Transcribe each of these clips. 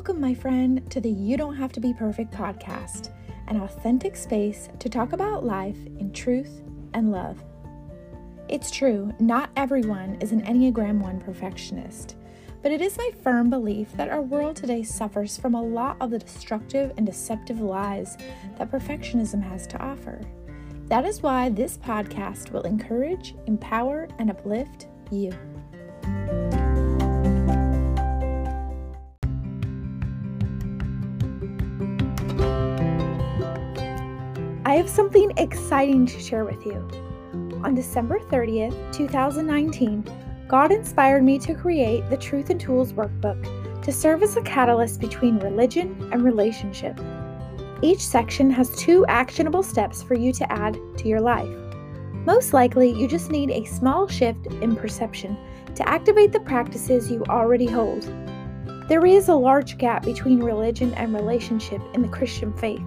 Welcome, my friend, to the You Don't Have to Be Perfect podcast, an authentic space to talk about life in truth and love. It's true, not everyone is an Enneagram 1 perfectionist, but it is my firm belief that our world today suffers from a lot of the destructive and deceptive lies that perfectionism has to offer. That is why this podcast will encourage, empower, and uplift you. I have something exciting to share with you. On December 30th, 2019, God inspired me to create the Truth and Tools workbook to serve as a catalyst between religion and relationship. Each section has two actionable steps for you to add to your life. Most likely, you just need a small shift in perception to activate the practices you already hold. There is a large gap between religion and relationship in the Christian faith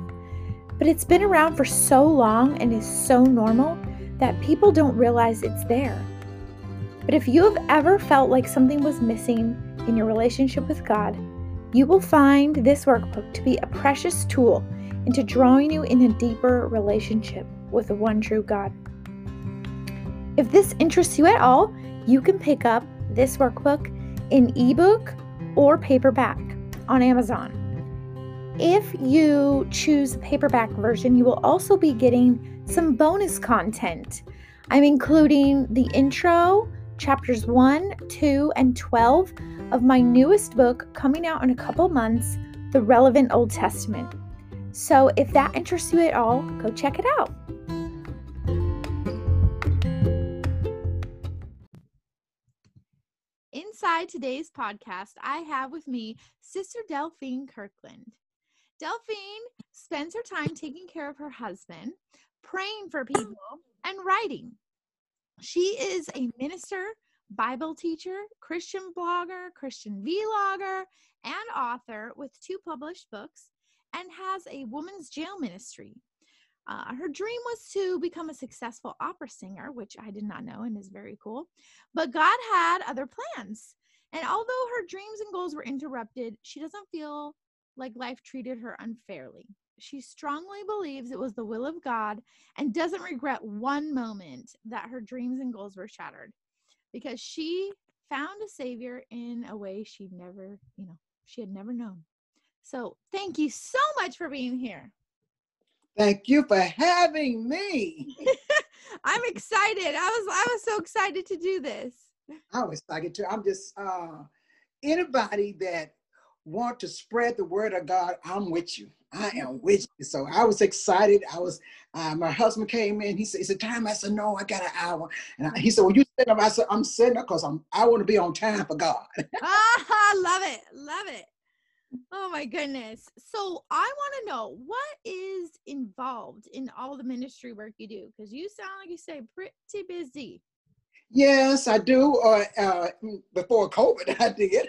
but it's been around for so long and is so normal that people don't realize it's there. But if you have ever felt like something was missing in your relationship with God, you will find this workbook to be a precious tool into drawing you in a deeper relationship with the one true God. If this interests you at all, you can pick up this workbook in ebook or paperback on Amazon. If you choose a paperback version, you will also be getting some bonus content. I'm including the intro, chapters 1, 2, and 12 of my newest book coming out in a couple months, The Relevant Old Testament. So if that interests you at all, go check it out. Inside today's podcast, I have with me Sister Delphine Kirkland. Delphine spends her time taking care of her husband, praying for people, and writing. She is a minister, Bible teacher, Christian blogger, Christian vlogger, and author with two published books and has a women's jail ministry. Uh, her dream was to become a successful opera singer, which I did not know and is very cool. But God had other plans. And although her dreams and goals were interrupted, she doesn't feel like life treated her unfairly. She strongly believes it was the will of God and doesn't regret one moment that her dreams and goals were shattered because she found a savior in a way she never, you know, she had never known. So, thank you so much for being here. Thank you for having me. I'm excited. I was I was so excited to do this. I was excited too. I'm just uh anybody that want to spread the word of God, I'm with you. I am with you. So I was excited. I was, uh, my husband came in. He said, "It's a time." I said, "No, I got an hour." And I, he said, "Well, you sitting up?" I said, "I'm sitting up because I'm. I want to be on time for God." ah, love it, love it. Oh my goodness. So I want to know what is involved in all the ministry work you do because you sound like you say pretty busy. Yes, I do. Uh, uh, before COVID, I did.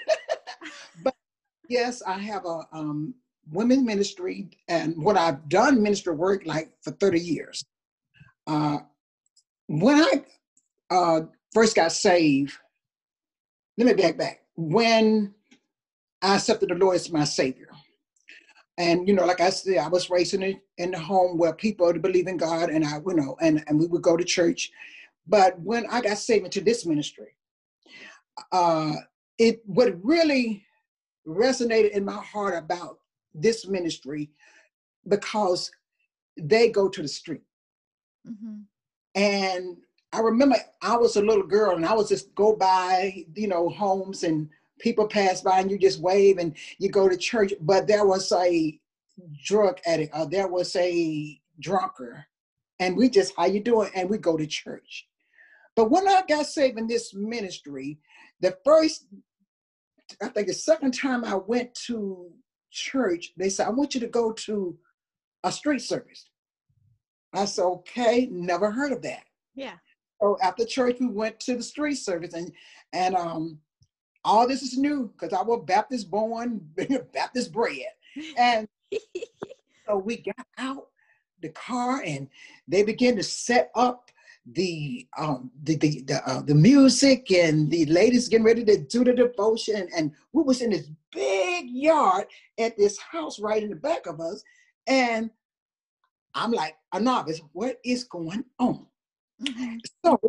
Yes, I have a um, women's ministry, and what I've done ministry work like for 30 years. Uh, when I uh, first got saved, let me back back. When I accepted the Lord as my Savior, and you know, like I said, I was raised in a, in the home where people believe in God, and I, you know, and and we would go to church. But when I got saved into this ministry, uh, it what really resonated in my heart about this ministry because they go to the street. Mm-hmm. And I remember I was a little girl and I was just go by, you know, homes and people pass by and you just wave and you go to church. But there was a drug addict or there was a drunker and we just, how you doing? And we go to church. But when I got saved in this ministry, the first I think the second time I went to church, they said, I want you to go to a street service. I said, okay, never heard of that. Yeah. So after church, we went to the street service and and um all this is new because I was Baptist born, Baptist bred. And so we got out the car and they began to set up the um the the the, uh, the music and the ladies getting ready to do the devotion. And we was in this big yard at this house right in the back of us. And i'm like a novice what is going on? Mm-hmm. so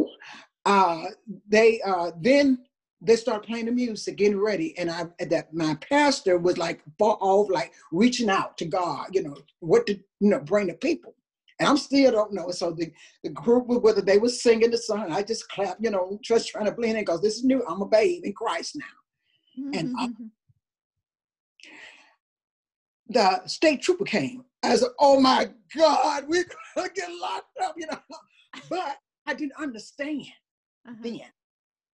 uh they uh then they start playing the music getting ready. And i that my pastor was like far off like reaching out to god you know what to you know bring the people and I'm still don't know. So the, the group, whether they were singing the song, I just clap, you know, just trying to blend in because this is new. I'm a babe in Christ now. Mm-hmm. And um, the state trooper came. I said, oh my God, we're going to get locked up, you know. But I didn't understand uh-huh. then.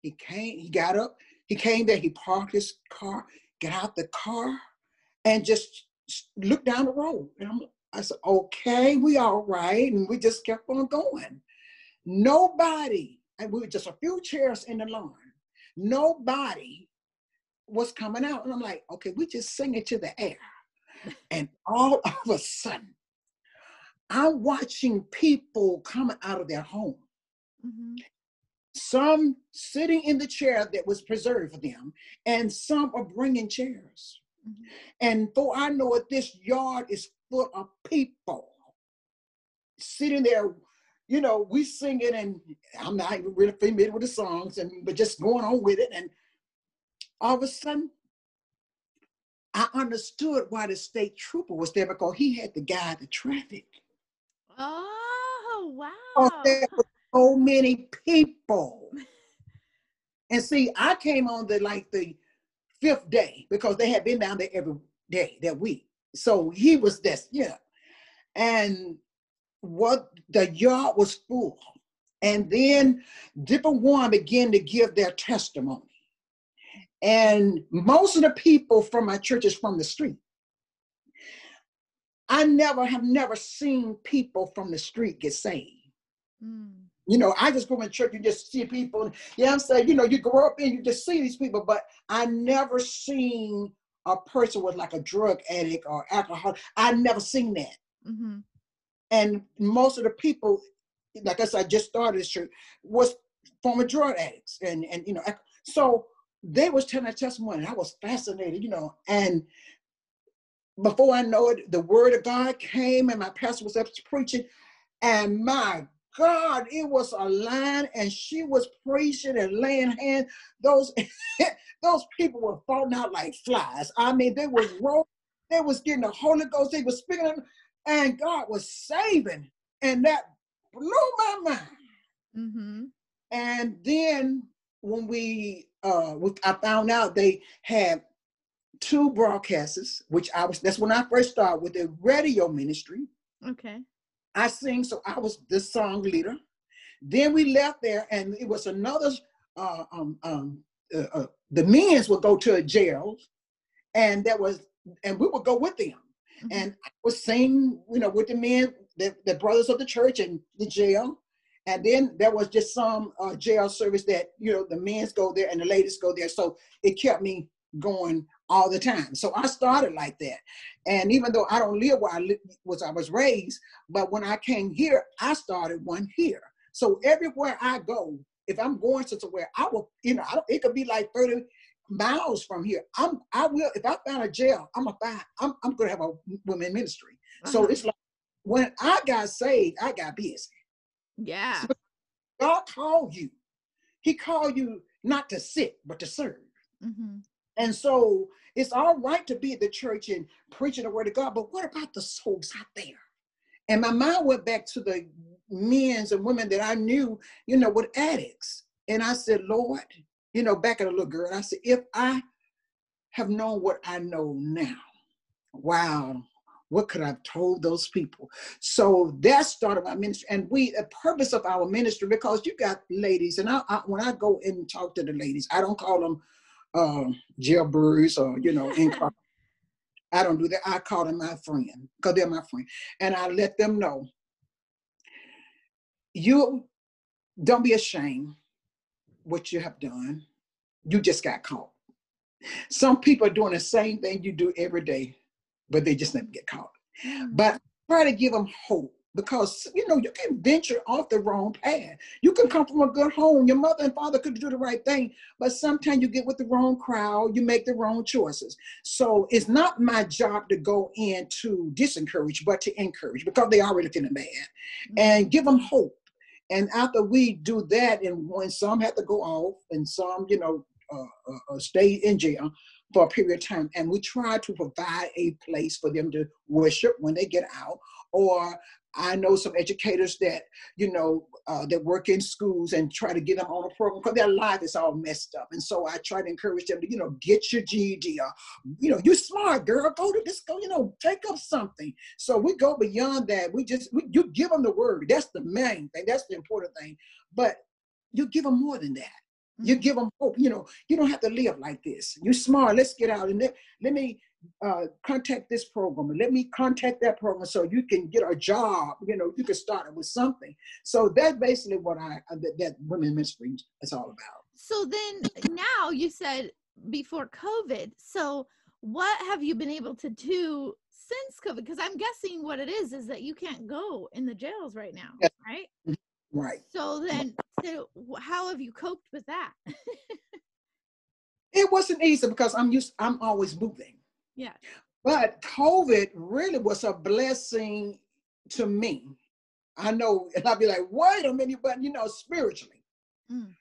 He came, he got up, he came there, he parked his car, got out the car, and just looked down the road. And I'm I said, okay, we all right. And we just kept on going. Nobody, and we were just a few chairs in the lawn, nobody was coming out. And I'm like, okay, we just sing it to the air. And all of a sudden, I'm watching people coming out of their home. Mm-hmm. Some sitting in the chair that was preserved for them, and some are bringing chairs. Mm-hmm. And for I know it, this yard is full of people sitting there. You know, we singing, and I'm not even really familiar with the songs, and but just going on with it. And all of a sudden, I understood why the state trooper was there because he had to guide the traffic. Oh wow! There were so many people, and see, I came on the like the fifth day because they had been down there every day that week. So he was this, yeah. And what the yard was full. And then different one began to give their testimony. And most of the people from my church is from the street. I never have never seen people from the street get saved. Mm. You know, I just go in church, you just see people. Yeah, I'm saying, you know, you grow up and you just see these people, but I never seen a person with like a drug addict or alcohol. I never seen that. Mm-hmm. And most of the people, like I said, I just started this church, was former drug addicts. And, and you know, so they was telling their testimony. I was fascinated, you know, and before I know it, the word of God came and my pastor was up preaching. And my God, it was a line, and she was preaching and laying hands. Those those people were falling out like flies. I mean, they was rolling, they was getting the Holy Ghost, they was speaking, and God was saving, and that blew my mind. Mm-hmm. And then when we, uh, I found out they had two broadcasters, which I was. That's when I first started with the radio ministry. Okay. I sing, so I was the song leader. Then we left there, and it was another. Uh, um, um, uh, uh, the men's would go to a jail, and that was, and we would go with them, mm-hmm. and I was sing, you know, with the men, the, the brothers of the church, and the jail. And then there was just some uh, jail service that you know the men's go there and the ladies go there, so it kept me going all the time. So I started like that. And even though I don't live where I li- was, I was raised, but when I came here, I started one here. So everywhere I go, if I'm going to somewhere, I will, you know, it could be like 30 miles from here. I'm, I will, if I find a jail, I'm a find, I'm, I'm going to have a women ministry. Uh-huh. So it's like, when I got saved, I got busy. Yeah. So God called you. He called you not to sit, but to serve. Mm-hmm. And so it's all right to be at the church and preaching the word of God, but what about the souls out there? And my mind went back to the men and women that I knew, you know, with addicts. And I said, Lord, you know, back at a little girl, I said, if I have known what I know now, wow, what could I have told those people? So that started my ministry. And we, the purpose of our ministry, because you got ladies, and I, I when I go and talk to the ladies, I don't call them uh, jailbirds or, you know, I don't do that. I call them my friend because they're my friend. And I let them know you don't be ashamed what you have done. You just got caught. Some people are doing the same thing you do every day, but they just never get caught. Mm. But try to give them hope because you know you can venture off the wrong path. You can come from a good home. Your mother and father could do the right thing, but sometimes you get with the wrong crowd. You make the wrong choices. So it's not my job to go in to disencourage, but to encourage because they already feeling bad, mm-hmm. and give them hope. And after we do that, and when some have to go off, and some you know uh, uh, uh stay in jail for a period of time, and we try to provide a place for them to worship when they get out or I know some educators that, you know, uh, that work in schools and try to get them on a program because their life is all messed up. And so I try to encourage them to, you know, get your GED or, you know, you're smart, girl, go to this, go, you know, take up something. So we go beyond that. We just, we, you give them the word. That's the main thing. That's the important thing. But you give them more than that. You mm-hmm. give them hope. You know, you don't have to live like this. You're smart. Let's get out and let, let me uh, contact this program and let me contact that program so you can get a job you know you can start it with something. So that's basically what i uh, that, that women ministry is all about. So then now you said before covid so what have you been able to do since covid? Because i'm guessing what it is is that you can't go in the jails right now yes. right? Mm-hmm. right. So then so how have you coped with that? It wasn't easy because i'm used i'm always moving yeah. But COVID really was a blessing to me. I know, and I'll be like, wait a minute, but you know, spiritually. Mm.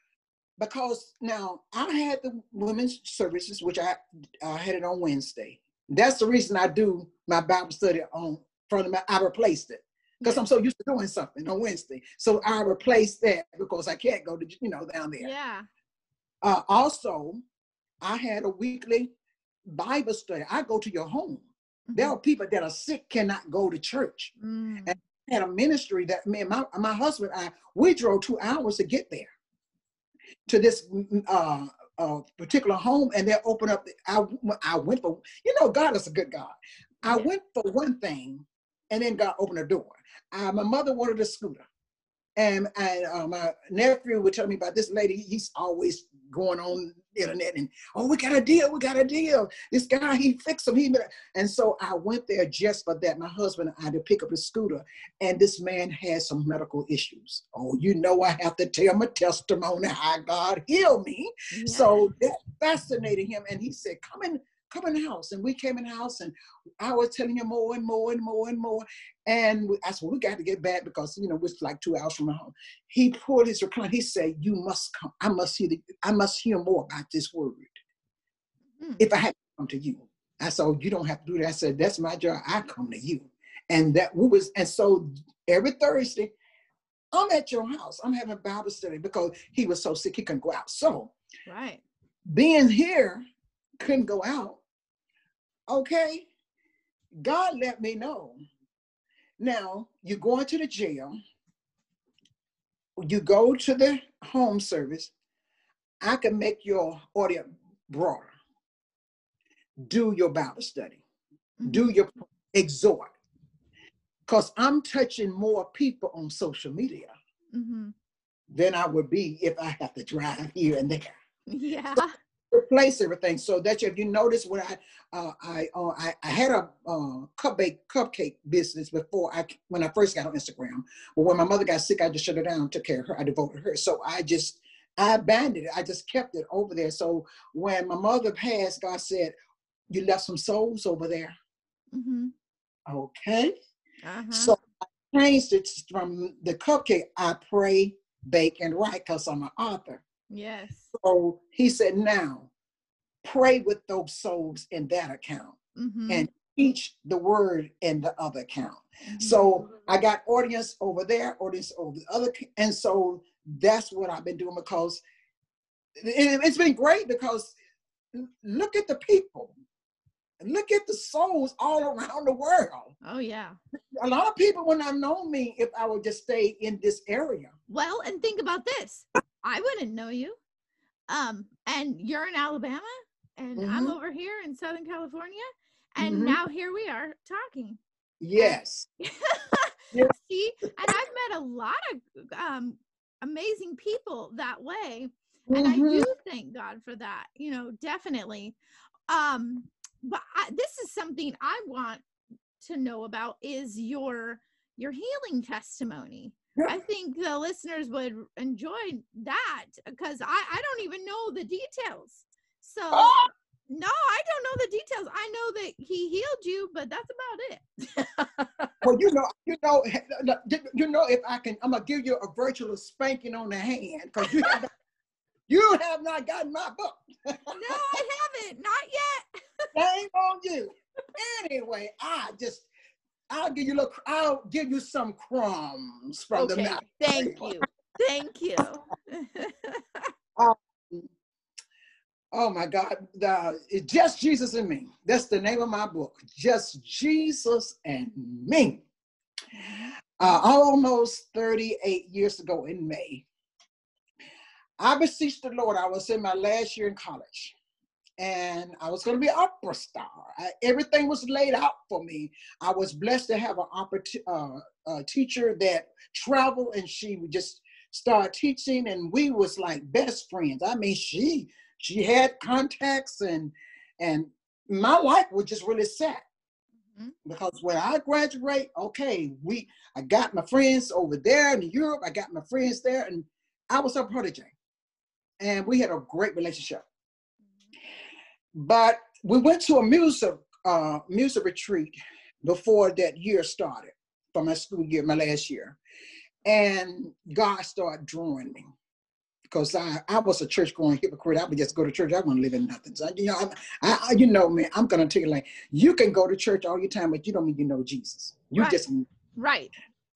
Because now I had the women's services, which I, I had it on Wednesday. That's the reason I do my Bible study on front of my, I replaced it because I'm so used to doing something on Wednesday. So I replaced that because I can't go to, you know, down there. Yeah. Uh, also, I had a weekly Bible study. I go to your home. Mm-hmm. There are people that are sick, cannot go to church. Mm. And I had a ministry that me and my, my husband, I we drove two hours to get there to this mm, mm, uh, uh, particular home, and they opened up. I I went for you know God is a good God. I yeah. went for one thing, and then God opened a door. Uh, my mother wanted a scooter, and and uh, my nephew would tell me about this lady. He's always going on internet and oh we got a deal we got a deal. This guy he fixed him he and so i went there just for that. My husband and i to pick up a scooter and this man had some medical issues. Oh you know i have to tell my testimony how god healed me. Yeah. so that fascinated him and he said come in come in the house. And we came in the house and I was telling him more and more and more and more. And I said, well, we got to get back because, you know, it's like two hours from home. He pulled his recline. He said, you must come. I must hear the, I must hear more about this word. Mm. If I had to come to you. I said, oh, you don't have to do that. I said, that's my job. I come to you. And that we was, and so every Thursday, I'm at your house. I'm having Bible study because he was so sick he couldn't go out. So, right, being here couldn't go out. Okay, God let me know. Now, you go into the jail, you go to the home service, I can make your audience broader. Do your Bible study, mm-hmm. do your exhort. Because I'm touching more people on social media mm-hmm. than I would be if I have to drive here and there. Yeah. So replace everything. So that if you notice when I uh, I, uh, I, I had a uh, cupcake cupcake business before I when I first got on Instagram. But when my mother got sick, I just shut her down, took care of her. I devoted her. So I just I abandoned it. I just kept it over there. So when my mother passed, God said, "You left some souls over there." Mm-hmm. Okay. Uh-huh. So I changed it from the cupcake. I pray, bake, and write because I'm an author. Yes. So he said, now pray with those souls in that account mm-hmm. and teach the word in the other account. Mm-hmm. So I got audience over there, audience over the other. And so that's what I've been doing because it's been great because look at the people. Look at the souls all around the world. Oh, yeah. A lot of people would not know me if I would just stay in this area. Well, and think about this I wouldn't know you. Um, and you're in Alabama, and mm-hmm. I'm over here in Southern California, and mm-hmm. now here we are talking. Yes. See, and I've met a lot of um, amazing people that way, and mm-hmm. I do thank God for that. You know, definitely. Um, but I, this is something I want to know about is your your healing testimony. I think the listeners would enjoy that because I, I don't even know the details. So oh! no, I don't know the details. I know that he healed you, but that's about it. well, you know, you know, you know, if I can, I'm gonna give you a virtual spanking on the hand because you have, you have not gotten my book. no, I haven't, not yet. Shame on you. Anyway, I just I'll give you look. I'll give you some crumbs from okay, the mouth. Thank you. Thank you. um, oh my God. The, it's just Jesus and me. That's the name of my book. Just Jesus and me. Uh, almost 38 years ago in May, I beseeched the Lord. I was in my last year in college and I was going to be an opera star. I, everything was laid out for me. I was blessed to have an opera t- uh, a teacher that traveled, and she would just start teaching, and we was like best friends. I mean, she she had contacts, and and my life was just really set. Mm-hmm. Because when I graduate, okay, we I got my friends over there in Europe, I got my friends there, and I was her protege. And we had a great relationship but we went to a music uh, music retreat before that year started for my school year, my last year, and God started drawing me because I, I was a church going hypocrite. I would just go to church. I wouldn't live in nothing. So you know, I, I you know, man, I'm gonna tell you like you can go to church all your time, but you don't mean you know Jesus. You right. just right.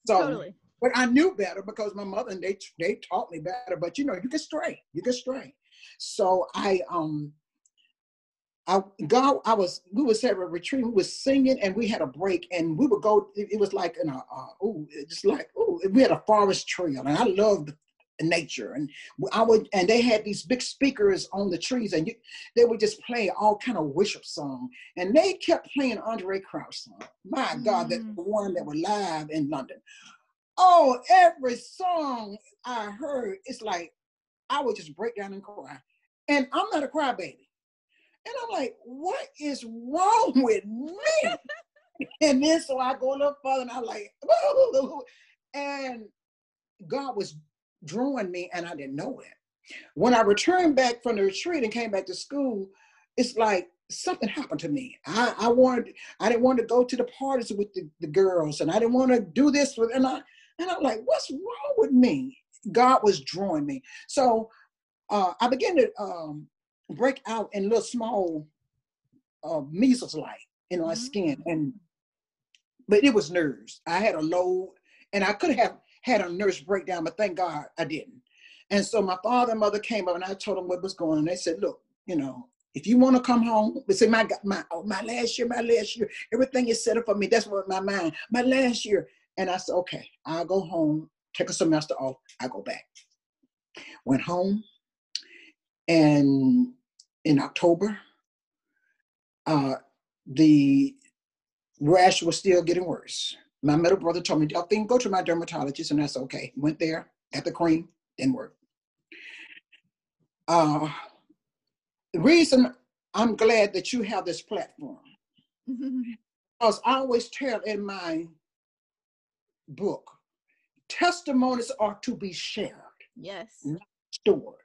So, totally. but I knew better because my mother and they they taught me better. But you know, you can stray, you can stray. So I um I God, I was we was at a retreat, we was singing and we had a break and we would go, it, it was like in a uh, oh, just like oh, we had a forest trail and I loved nature and I would and they had these big speakers on the trees and you, they would just play all kind of worship song and they kept playing Andraé Crouch song. My God, that mm. the one that was live in London. Oh, every song I heard, it's like I would just break down and cry. And I'm not a crybaby. And I'm like, what is wrong with me? and then so I go a little further and I'm like, and God was drawing me and I didn't know it. When I returned back from the retreat and came back to school, it's like something happened to me. I, I wanted, I didn't want to go to the parties with the, the girls and I didn't want to do this with, and I, and I'm like, what's wrong with me? God was drawing me. So uh, I began to um, break out in little small uh, measles like in my mm-hmm. skin, and but it was nerves. I had a low, and I could have had a nervous breakdown, but thank God I didn't. And so my father and mother came up, and I told them what was going on. They said, "Look, you know, if you want to come home, but say my my oh, my last year, my last year, everything is set up for me. That's what my mind, my last year." And I said, "Okay, I'll go home, take a semester off. I go back." Went home, and in October, uh, the rash was still getting worse. My middle brother told me, Delphine, go to my dermatologist, and that's okay. Went there, got the cream, didn't work. Uh, the reason I'm glad that you have this platform, because I always tell in my book, testimonies are to be shared. Yes. Not stored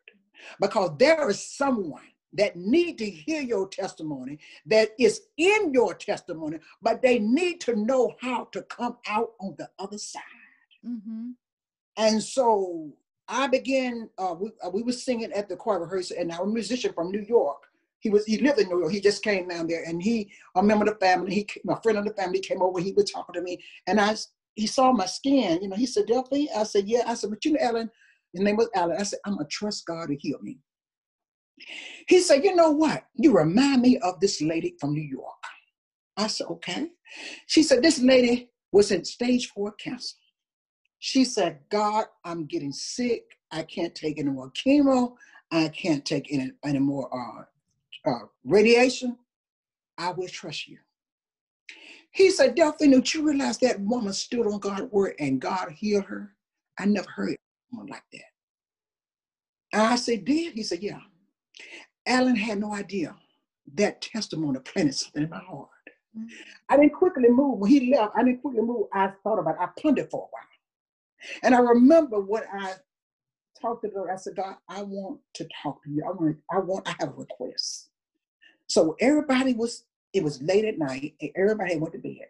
because there is someone that need to hear your testimony that is in your testimony but they need to know how to come out on the other side. Mm-hmm. and so i began uh, we, uh, we were singing at the choir rehearsal and our musician from new york. He was he lived in new york. He just came down there and he a member of the family he my friend of the family came over he was talking to me and i he saw my skin you know he said delphine i said yeah i said but you know Alan his name was Alan. I said, I'm going to trust God to heal me. He said, You know what? You remind me of this lady from New York. I said, Okay. She said, This lady was in stage four cancer. She said, God, I'm getting sick. I can't take any more chemo. I can't take any, any more uh, uh, radiation. I will trust you. He said, Delphine, don't you realize that woman stood on God's word and God healed her? I never heard like that. I said, did? He said, yeah. Alan had no idea that testimony planted something in my heart. Mm-hmm. I didn't quickly move. When he left, I didn't quickly move. I thought about it. I pondered for a while. And I remember what I talked to her. I said, God, I want to talk to you. I want, I want, I have a request. So everybody was, it was late at night, and everybody went to bed.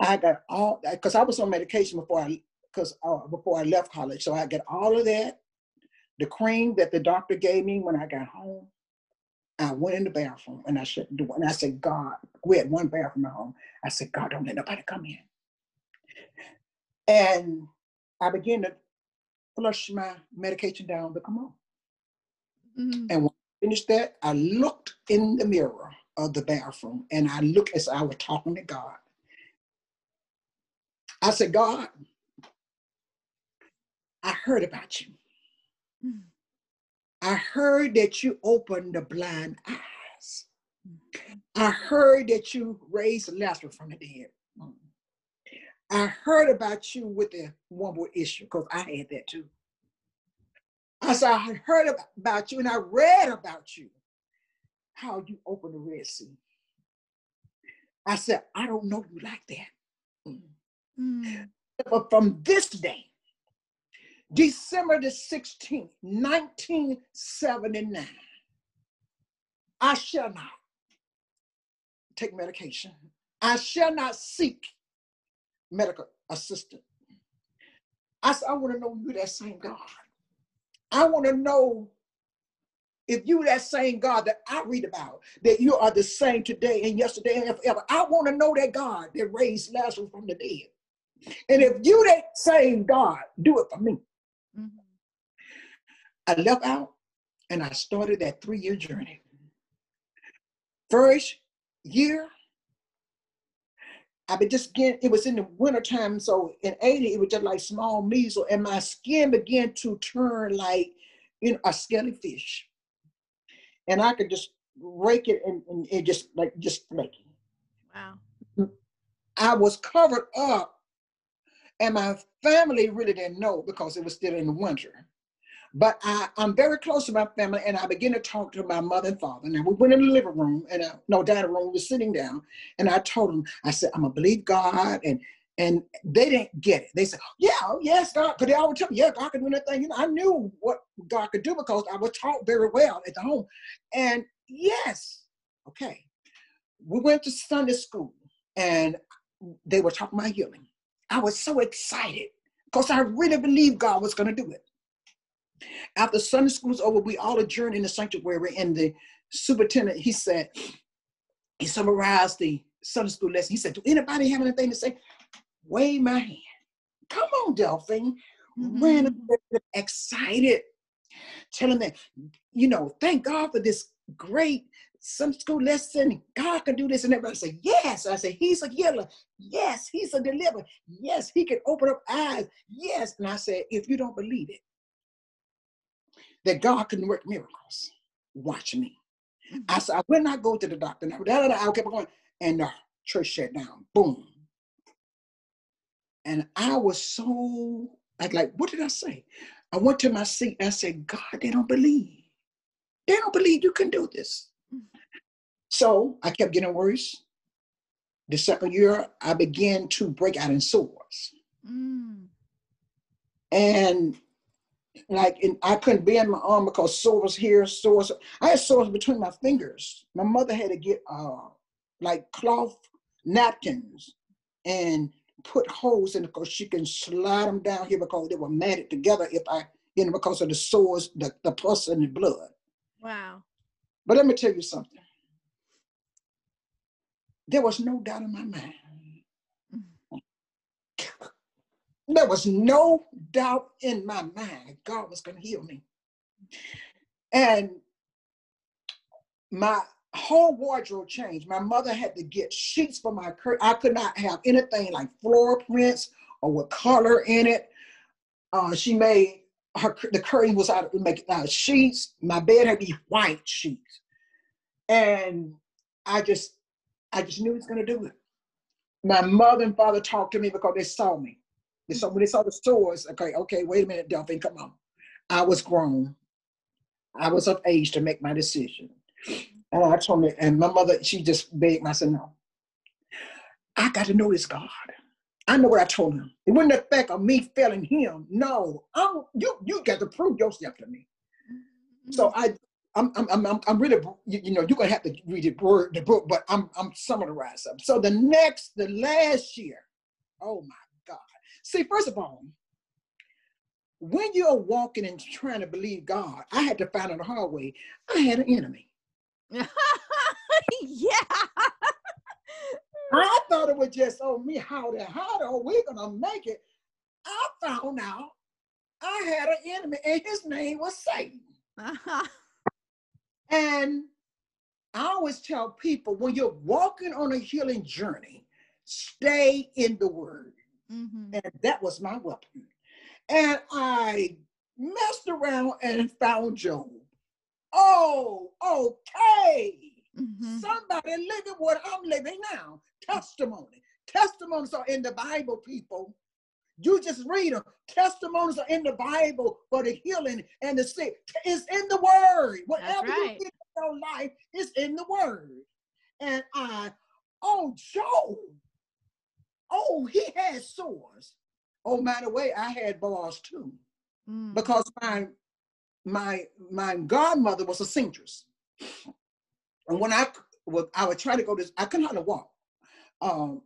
I got all because I was on medication before I because uh, before I left college. So I got all of that, the cream that the doctor gave me when I got home. I went in the bathroom and I shut the door and I said, God, we had one bathroom at home. I said, God, don't let nobody come in. And I began to flush my medication down the commode. Mm-hmm. And when I finished that, I looked in the mirror of the bathroom and I looked as I was talking to God. I said, God, I heard about you. Mm-hmm. I heard that you opened the blind eyes. I heard that you raised Lazarus from the dead. I heard about you with the one more issue because I had that too. I said, I heard about you and I read about you, how you opened the Red Sea. I said, I don't know you like that. Mm. But from this day, December the 16th, 1979, I shall not take medication. I shall not seek medical assistance. I said, I want to know you that same God. I want to know if you that same God that I read about, that you are the same today and yesterday and forever. I want to know that God that raised Lazarus from the dead. And if you that same God, do it for me. Mm-hmm. I left out and I started that three-year journey. First year, I been just getting, it was in the wintertime. So in 80, it was just like small measles, and my skin began to turn like you know, a scaly fish. And I could just rake it and, and it just like just make it. Wow. I was covered up, and my family really didn't know because it was still in the winter. But I, I'm very close to my family, and I began to talk to my mother and father. Now we went in the living room, and uh, no, dining room. We were sitting down, and I told them, I said, I'm gonna believe God, and and they didn't get it. They said, Yeah, oh, yes, God, because they always tell me, Yeah, God can do anything. You know, I knew what God could do because I was taught very well at the home. And yes, okay. We went to Sunday school, and they were talking about healing. I was so excited because I really believed God was going to do it. After Sunday school was over, we all adjourned in the sanctuary, and the superintendent, he said, he summarized the Sunday school lesson. He said, Do anybody have anything to say? Wave my hand. Come on, Delphine. Mm-hmm. Ran excited, telling them, you know, thank God for this great some school lesson. God can do this. And everybody say, Yes. I said, He's a healer. Yes, He's a deliverer. Yes, He can open up eyes. Yes. And I said, If you don't believe it, that God can work miracles. Watch me. Mm-hmm. I said, I will not go to the doctor. Now, da, da, da, I kept going, and the church shut down. Boom. And I was so like, like, what did I say? I went to my seat. I said, God, they don't believe. They don't believe you can do this. So I kept getting worse. The second year, I began to break out in sores. Mm. And like and I couldn't bend my arm because sores here, sores. I had sores between my fingers. My mother had to get uh like cloth napkins and put holes in it because she can slide them down here because they were matted together if I, you know, because of the sores, the, the pus and the blood. Wow. But let me tell you something. There was no doubt in my mind There was no doubt in my mind God was going to heal me. And my whole wardrobe changed. My mother had to get sheets for my curtain. I could not have anything like floral prints or with color in it. Uh, she made her the curtain was out of make uh, sheets. My bed had be white sheets, and I just I just knew he was to do it. My mother and father talked to me because they saw me. So when they saw the stores, okay, okay, wait a minute, Delphine, come on. I was grown. I was of age to make my decision. And I told me, and my mother, she just begged me. I said, no, I got to know this God. I know what I told him. It wasn't the fact of me failing him. No, I'm, you you got to prove yourself to me. So mm-hmm. I I'm I'm I'm, I'm really you, you, know you're gonna have to read the word the book, but I'm I'm summarizing something. So the next the last year, oh my God. See, first of all, when you're walking and trying to believe God, I had to find out the hard way. I had an enemy. yeah. I thought it was just oh me how the how are we gonna make it? I found out I had an enemy, and his name was Satan. Uh-huh. And I always tell people when you're walking on a healing journey, stay in the word. Mm-hmm. And that was my weapon. And I messed around and found Job. Oh, okay. Mm-hmm. Somebody living what I'm living now. Testimony. Testimonies are in the Bible, people. You just read them. Testimonies are in the Bible for the healing and the sick. It's in the word. Whatever right. you get in your life is in the word. And I, oh, Job, Oh, he had sores. Oh, by the way, I had bars too. Mm. Because my my my godmother was a seamstress. And when I would I would try to go to I couldn't hardly walk. Um,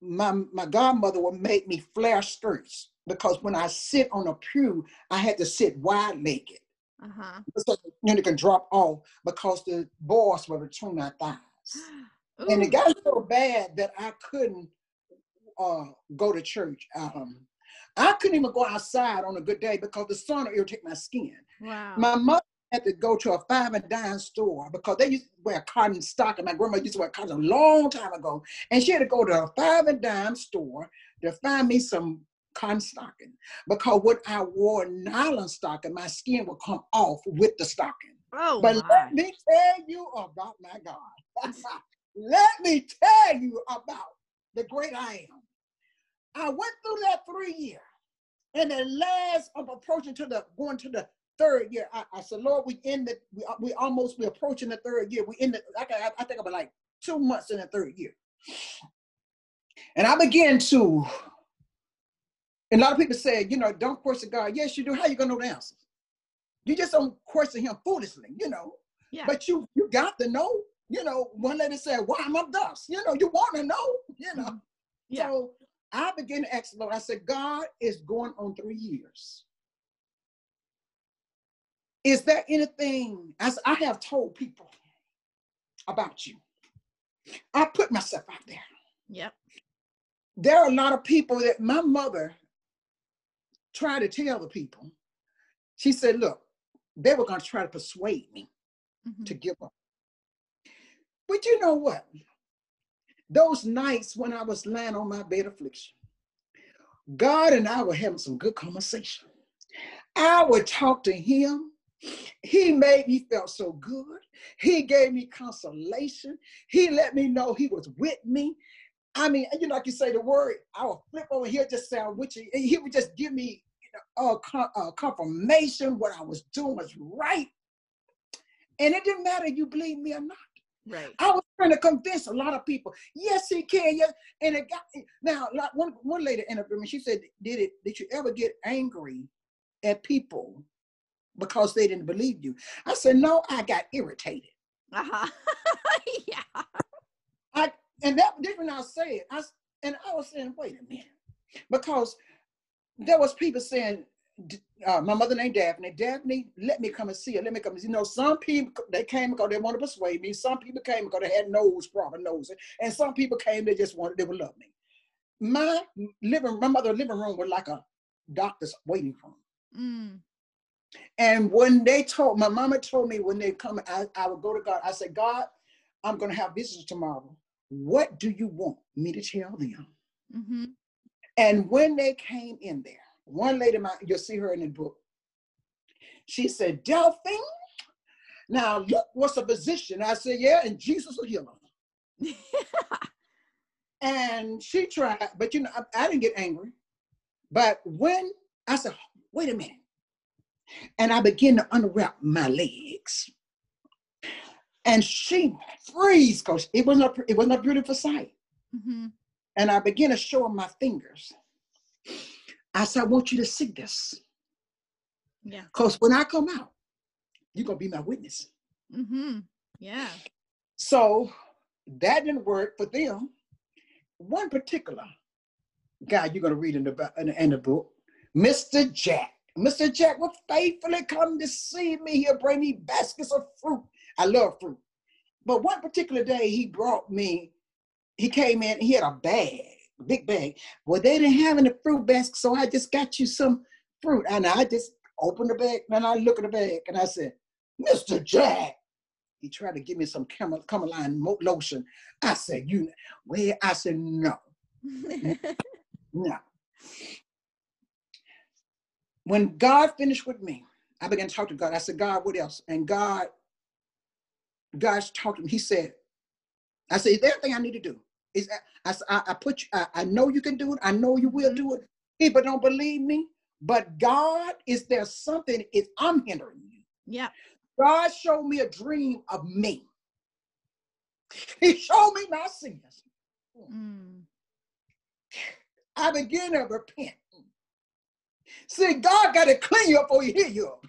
my my godmother would make me flare skirts because when I sit on a pew, I had to sit wide legged. Uh-huh. So you know, can drop off because the boards were between my thighs. and it got so bad that I couldn't uh, go to church. Um, I couldn't even go outside on a good day because the sun would irritate my skin. Wow. My mother had to go to a five and dime store because they used to wear cotton stocking. My grandma used to wear cotton a long time ago. And she had to go to a five and dime store to find me some cotton stocking because when I wore nylon stocking, my skin would come off with the stocking. Oh, but my. let me tell you about my God. let me tell you about the great I am. I went through that three year. And the last of approaching to the going to the third year, I, I said, Lord, we in the we, we almost we approaching the third year. We in the I, I think about like two months in the third year. And I began to, and a lot of people say, you know, don't question God. Yes, you do. How you gonna know the answers? You just don't question him foolishly, you know. Yeah. But you you got to know, you know, one lady said, why am I thus? You know, you want to know, you know. Mm-hmm. Yeah. So I began to ask the Lord, I said, God is going on three years. Is there anything, as I have told people about you, I put myself out there. Yep. There are a lot of people that my mother tried to tell the people. She said, look, they were going to try to persuade me mm-hmm. to give up. But you know what? Those nights when I was lying on my bed affliction, God and I were having some good conversation. I would talk to him he made me feel so good. He gave me consolation. He let me know he was with me. I mean, you know, like you say the word, I would flip over here, just sound witchy. And he would just give me you know, confirmation what I was doing was right. And it didn't matter you believe me or not. Right. I was trying to convince a lot of people. Yes, he can. Yes, and it got now. Like one one lady interviewed me. She said, "Did it? Did you ever get angry at people because they didn't believe you. I said, no, I got irritated. Uh-huh. yeah. I and that different I said. I and I was saying, wait a minute. Because there was people saying, uh, my mother named Daphne. Daphne, let me come and see her. Let me come and see. You know, some people they came because they wanted to persuade me. Some people came because they had nose problem, nose, and some people came they just wanted they would love me. My living, my mother's living room was like a doctor's waiting room. Mm. And when they told, my mama told me when they come, I, I would go to God. I said, God, I'm going to have visitors tomorrow. What do you want me to tell them? Mm-hmm. And when they came in there, one lady, my, you'll see her in the book. She said, Delphine, now look what's a position. I said, yeah, and Jesus will heal her. and she tried, but you know, I, I didn't get angry. But when I said, wait a minute, and I began to unwrap my legs. And she freeze, because it wasn't a, it wasn't a beautiful sight. Mm-hmm. And I began to show him my fingers. I said, I want you to see this. Yeah. Because when I come out, you're going to be my witness. Mm-hmm. Yeah. So that didn't work for them. One particular guy you're going to read in the, in the, in the book, Mr. Jack. Mr. Jack will faithfully come to see me. He'll bring me baskets of fruit. I love fruit. But one particular day, he brought me, he came in, he had a bag, a big bag. Well, they didn't have any fruit basket, so I just got you some fruit. And I just opened the bag, and I look at the bag, and I said, Mr. Jack. He tried to give me some Calamine lotion. I said, you, well, I said, no. no. When God finished with me, I began to talk to God. I said, God, what else? And God, God's talked to me. He said, I said, is there anything I need to do? Is I, I, I put you, I, I know you can do it. I know you will do it. People don't believe me. But God, is there something is I'm hindering you? Yeah. God showed me a dream of me. He showed me my sins. Mm. I began to repent. See, God got to clean you up before He heal you up.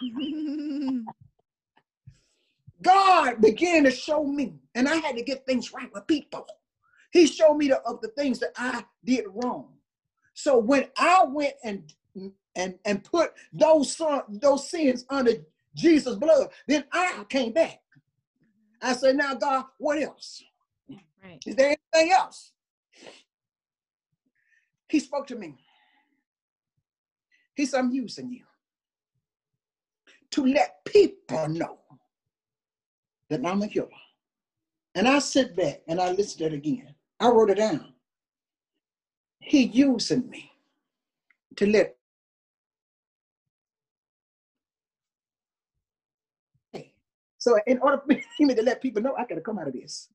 God began to show me, and I had to get things right with people. He showed me the, of the things that I did wrong. So when I went and and and put those son, those sins under Jesus' blood, then I came back. I said, now God, what else? Right. Is there anything else? He spoke to me. He said, I'm using you to let people know that I'm a healer. And I sit back and I listened to it again. I wrote it down. He using me to let So in order for me to let people know, I gotta come out of this.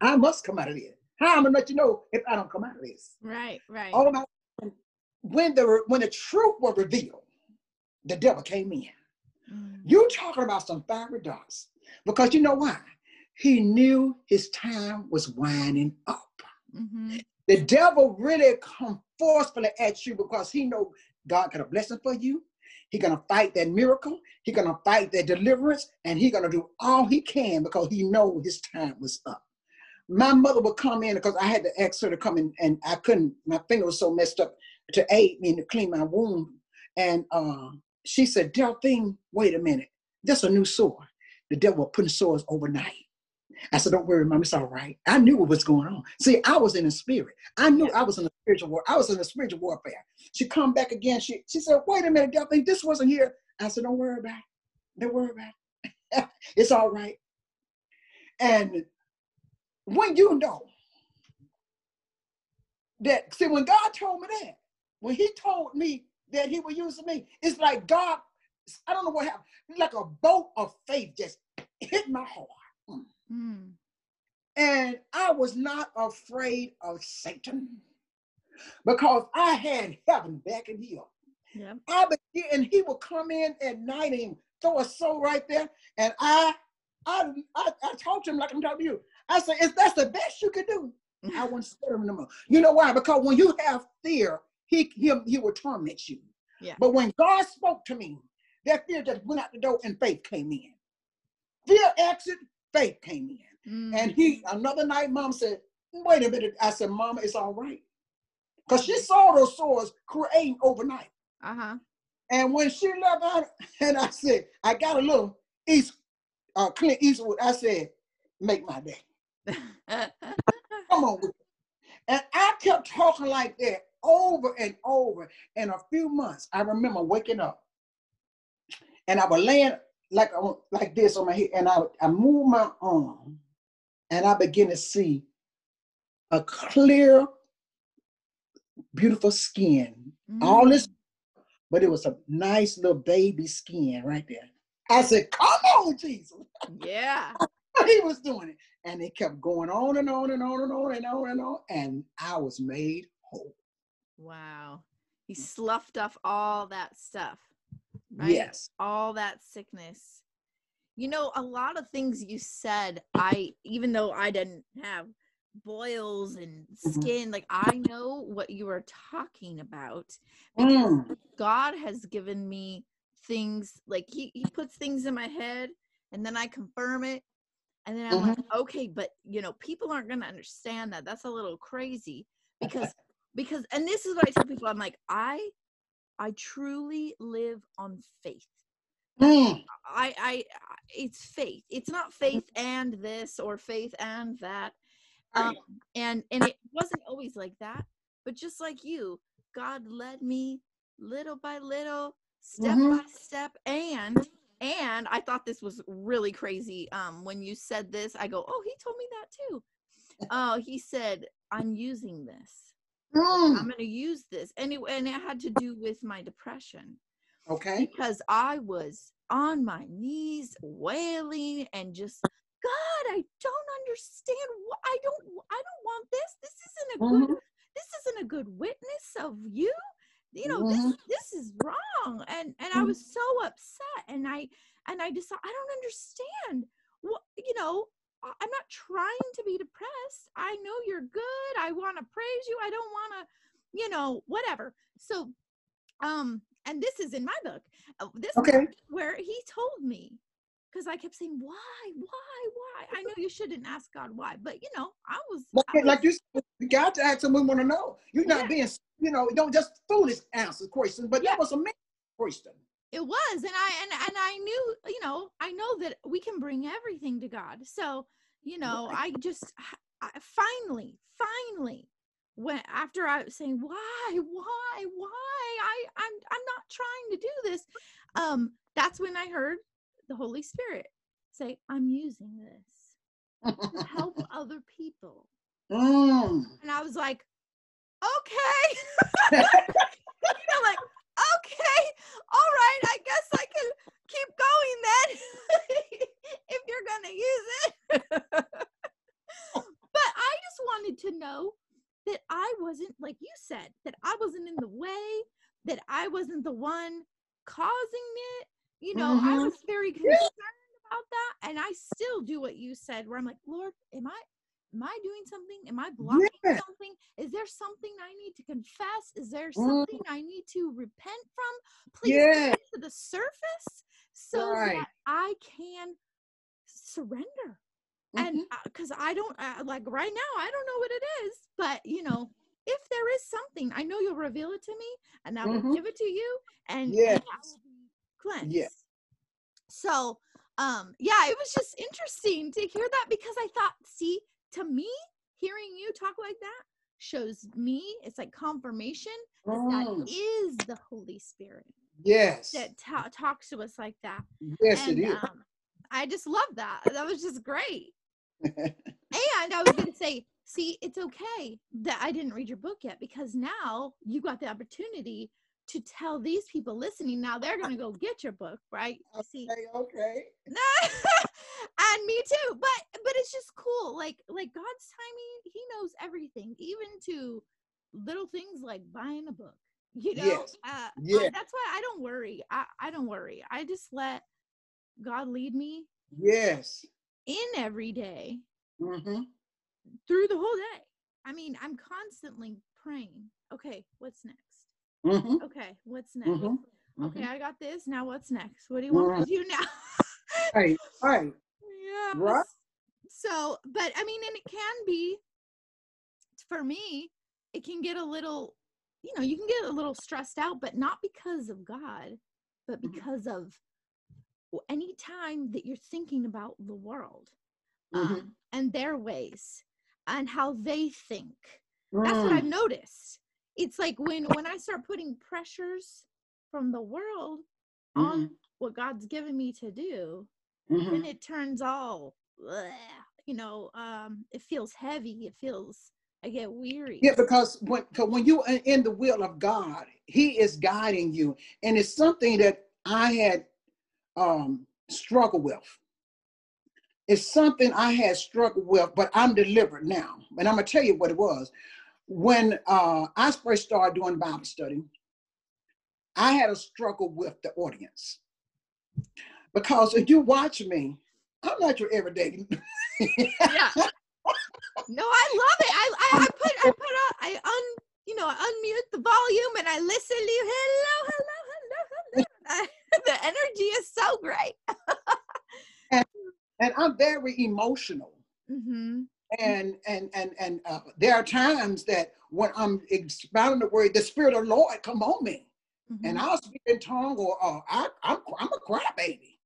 I must come out of this. How am I gonna let you know if I don't come out of this? Right, right. All my when the when the truth was revealed, the devil came in. Mm. You talking about some fiery darts because you know why? He knew his time was winding up. Mm-hmm. The devil really come forcefully at you because he know God got a blessing for you. He gonna fight that miracle. He gonna fight that deliverance, and he gonna do all he can because he know his time was up. My mother would come in because I had to ask her to come in, and I couldn't. My finger was so messed up to aid me to clean my wound. And uh, she said, Delphine, wait a minute. That's a new sore. The devil putting sores overnight. I said, Don't worry, mom, it's all right. I knew what was going on. See, I was in the spirit. I knew I was in the spiritual war. I was in the spiritual warfare. She come back again. She she said, Wait a minute, Delphine, this wasn't here. I said, Don't worry about it. Don't worry about it. it's all right. And when you know that, see, when God told me that, when he told me that he was using me, it's like God, I don't know what happened, like a bolt of faith just hit my heart. Mm. Mm. And I was not afraid of Satan because I had heaven back in here. Yeah. I began, and he would come in at night and throw a soul right there. And I, I, I, I talked to him like I'm talking to you. I said, "Is that's the best you could do?" I wouldn't scare him no more. You know why? Because when you have fear, he he, he will torment you. Yeah. But when God spoke to me, that fear just went out the door and faith came in. Fear exit, faith came in. Mm. And he another night, mom said, wait a minute. I said, Mama, it's all right. Because she saw those sores creating overnight. Uh-huh. And when she left out, and I said, I got a little East uh Clint Eastwood, I said, make my day. Come on. And I kept talking like that over and over. In a few months, I remember waking up and I was laying like like this on my head, and I I moved my arm, and I began to see a clear, beautiful skin. Mm. All this, but it was a nice little baby skin right there. I said, "Come on, Jesus!" Yeah. he was doing it, and it kept going on and on and on and on and on and on, and I was made whole. Wow. He sloughed off all that stuff. Right? Yes. All that sickness. You know, a lot of things you said, I, even though I didn't have boils and mm-hmm. skin. Like I know what you are talking about because mm. God has given me things like he, he puts things in my head and then I confirm it. And then I'm mm-hmm. like, okay, but you know, people aren't gonna understand that. That's a little crazy because because and this is what I tell people, I'm like, I I truly live on faith. Mm. I, I, it's faith. It's not faith and this or faith and that. Um, and and it wasn't always like that. But just like you, God led me little by little, step mm-hmm. by step, and and I thought this was really crazy. Um, when you said this, I go, oh, he told me that too. Oh, he said, I'm using this. Mm. I'm going to use this. Anyway, and it had to do with my depression. Okay. Because I was on my knees wailing and just God, I don't understand. I don't I don't want this. This isn't a good mm-hmm. this isn't a good witness of you. You know, mm-hmm. this this is wrong. And and I mm-hmm. was so upset and I and I just I don't understand. What you know, I'm not trying to be depressed. I know you're good. I want to praise you. I don't want to, you know, whatever. So, um, and this is in my book. Uh, this okay. where he told me because I kept saying, "Why, why, why?" I know you shouldn't ask God why, but you know, I was, like, I was, like you said, you got to ask him. We want to know. You're not yeah. being, you know, don't just foolish answer questions, but yeah. that was a question it was and i and, and i knew you know i know that we can bring everything to god. So you know i just I, finally finally when after i was saying why why why? I i'm i'm not trying to do this um that's when i heard the holy spirit say i'm using this to help other people. Mm. and i was like okay. Like okay, all right, I guess I can keep going then if you're going to use it. but I just wanted to know that I wasn't, like you said, that I wasn't in the way, that I wasn't the one causing it. You know, mm-hmm. I was very concerned about that. And I still do what you said, where I'm like, Lord, am I am I doing something? Am I blocking yeah. something? Is there something I need to confess? Is there mm. something mm. I need to repent from? Please yeah. get to the surface so right. that I can surrender. Mm-hmm. And because uh, I don't uh, like right now, I don't know what it is, but you know, if there is something, I know you'll reveal it to me, and I will mm-hmm. give it to you, and, yes. and I will be cleansed. Yeah. So, um, yeah, it was just interesting to hear that because I thought, see, to me, hearing you talk like that shows me it's like confirmation that, oh. that is the Holy Spirit. Yes. That ta- talks to us like that. Yes, and, it is. Um, I just love that. That was just great. and I was going to say, see, it's okay that I didn't read your book yet because now you got the opportunity to tell these people listening now they're going to go get your book right okay, see okay and me too but but it's just cool like like god's timing he knows everything even to little things like buying a book you know yes. uh, yeah. I, that's why i don't worry I, I don't worry i just let god lead me yes in every day, mm-hmm. through the whole day i mean i'm constantly praying okay what's next Mm-hmm. Okay, what's next? Mm-hmm. Okay, mm-hmm. I got this. Now what's next? What do you want me to do now? right, right. Yeah. Right. So, but I mean, and it can be for me, it can get a little, you know, you can get a little stressed out, but not because of God, but mm-hmm. because mm-hmm. of any time that you're thinking about the world mm-hmm. um, and their ways and how they think. That's what I've mm. noticed it's like when when I start putting pressures from the world mm-hmm. on what God's given me to do, mm-hmm. then it turns all bleh, you know, um, it feels heavy. It feels I get weary. Yeah, because when when you are in the will of God, He is guiding you, and it's something that I had um, struggled with. It's something I had struggled with, but I'm delivered now, and I'm gonna tell you what it was when uh, I first started doing Bible study, I had a struggle with the audience because if you watch me, I'm not your everyday. yeah. no, I love it. I, I, I put I put on I un you know I unmute the volume and I listen to you. Hello, hello, hello, hello. the energy is so great. and, and I'm very emotional. Mm-hmm. And and and and uh, there are times that when I'm expounding the word, the Spirit of the Lord come on me, mm-hmm. and I'll speak in tongue, or uh, I, I'm I'm a crybaby,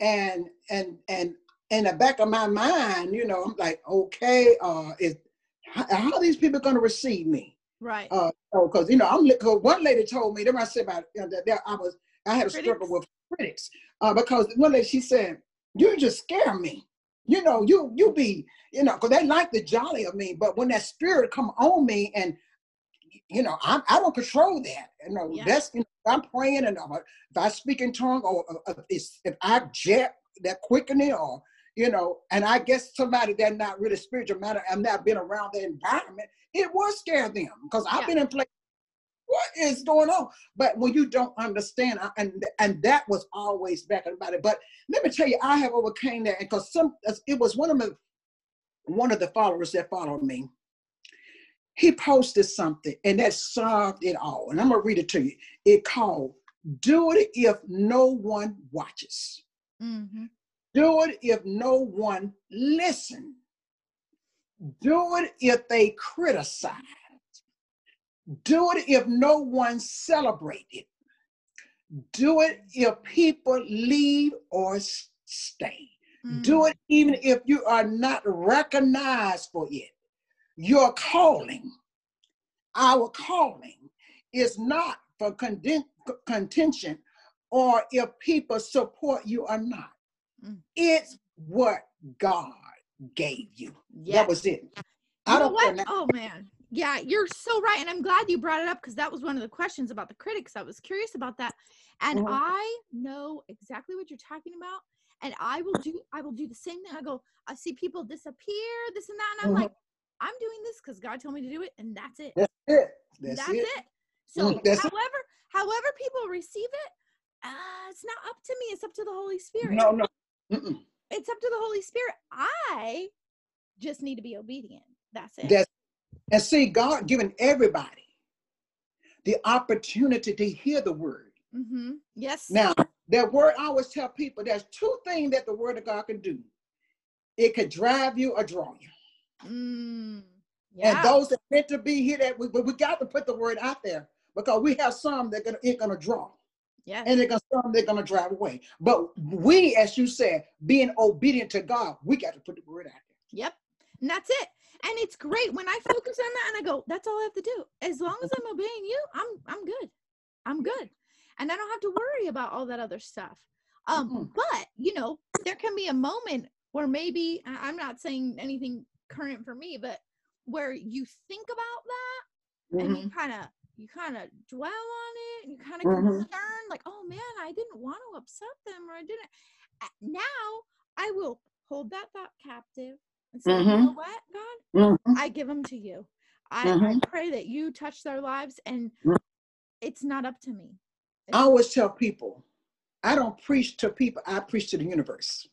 and and and in the back of my mind, you know, I'm like, okay, uh, is how, how are these people going to receive me? Right. Uh, because you know, I'm Cause one lady told me. Then I said about you know, that, I was I had a critics. struggle with critics uh, because one day she said, "You just scare me." You know, you you be you know, because they like the jolly of me, but when that spirit come on me and you know, I, I don't control that. You know, yeah. that's you know, I'm praying and uh, if I speak in tongue or uh, if, if I jet that quickening or you know, and I guess somebody that not really spiritual matter, I've not been around the environment, it will scare them because I've yeah. been in place. What is going on? But when you don't understand, and and that was always back about it. But let me tell you, I have overcame that because some it was one of the one of the followers that followed me. He posted something and that solved it all. And I'm gonna read it to you. It called "Do It If No One Watches." Mm-hmm. Do it if no one listen. Do it if they criticize. Do it if no one celebrates it. Do it if people leave or stay. Mm. Do it even if you are not recognized for it. Your calling, our calling, is not for contention or if people support you or not. Mm. It's what God gave you. Yes. That was it. I don't know what? Oh man. Yeah, you're so right. And I'm glad you brought it up because that was one of the questions about the critics. I was curious about that. And mm-hmm. I know exactly what you're talking about. And I will do I will do the same thing. I go, I see people disappear, this and that. And I'm mm-hmm. like, I'm doing this because God told me to do it, and that's it. That's it. That's, that's it. it. So mm, however, it. however people receive it, uh, it's not up to me. It's up to the Holy Spirit. No, no, Mm-mm. It's up to the Holy Spirit. I just need to be obedient. That's it. That's, and see, God given everybody the opportunity to hear the word. Mm-hmm. Yes. Now, that word, I always tell people there's two things that the word of God can do it could drive you or draw you. Mm, yeah. And those that meant to be here, that we, we got to put the word out there because we have some that gonna, ain't going to draw. Yeah. And they're gonna some they're gonna drive away. But we, as you said, being obedient to God, we got to put the word out there. Yep. And that's it. And it's great when I focus on that and I go, that's all I have to do. As long as I'm obeying you, I'm I'm good. I'm good. And I don't have to worry about all that other stuff. Um, mm-hmm. but you know, there can be a moment where maybe I'm not saying anything current for me, but where you think about that mm-hmm. and you mm-hmm. kind of you kind of dwell on it and you kind of mm-hmm. concerned like oh man i didn't want to upset them or i didn't now i will hold that thought captive and say mm-hmm. you know what god mm-hmm. i give them to you I, I, mm-hmm. pray that you touch their lives and mm. it's not up to me it's i always tell people i don't preach to people i preach to the universe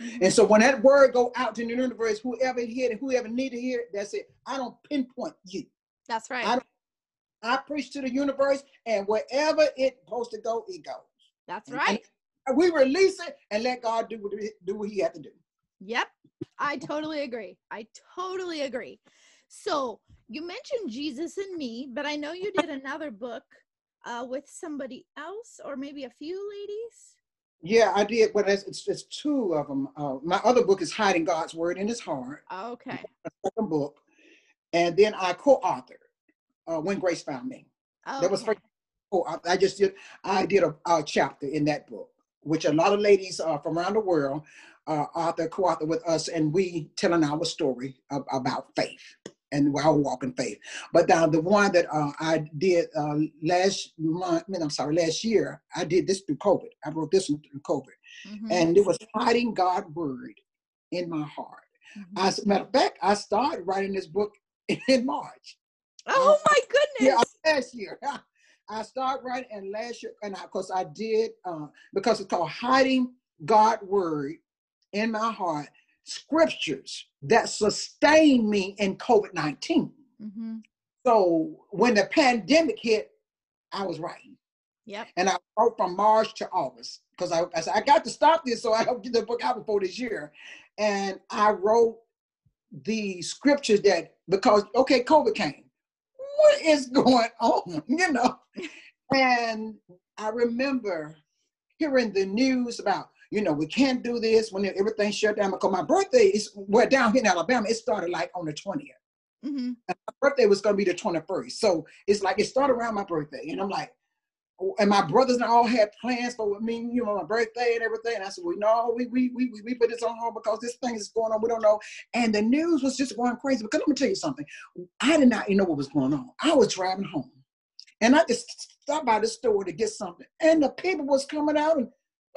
mm-hmm. and so when that word go out to the universe, whoever hear it, whoever need to hear it, that's it. I don't pinpoint you. That's right. I don't I preach to the universe, and wherever it's supposed to go, it goes. That's right. And we release it and let God do what do what He has to do. Yep, I totally agree. I totally agree. So you mentioned Jesus and me, but I know you did another book uh, with somebody else, or maybe a few ladies. Yeah, I did, but it's, it's, it's two of them. Uh, my other book is Hiding God's Word in His Heart. Okay. Second book, and then I co-authored uh, when Grace found me. Oh, that was first. Oh, I, I, just did. I did a, a, chapter in that book, which a lot of ladies uh, from around the world uh, author co-author with us, and we telling our story of, about faith and our walk in faith. But now the one that uh, I did uh, last month, I mean, I'm sorry, last year, I did this through COVID. I wrote this through COVID, mm-hmm. and it was hiding God word in my heart. Mm-hmm. As a matter of fact, I started writing this book in March. Oh my goodness! Yeah, last year. I started writing, and last year, and of course I did uh, because it's called hiding God word in my heart, scriptures that sustained me in COVID 19. Mm-hmm. So when the pandemic hit, I was writing. Yep. And I wrote from March to August because I, I said, I got to stop this so I hope get the book out before this year. And I wrote the scriptures that, because, okay, COVID came. What is going on? You know? And I remember hearing the news about, you know, we can't do this when everything shut down because my birthday is, well, down here in Alabama, it started like on the 20th. Mm-hmm. My birthday was going to be the 21st. So it's like it started around my birthday. And I'm like, oh, and my brothers and all had plans for me, you know, my birthday and everything. And I said, well, no, we, we, we, we put this on hold because this thing is going on. We don't know. And the news was just going crazy. Because let me tell you something. I did not even know what was going on. I was driving home and I just stopped by the store to get something. And the people was coming out and,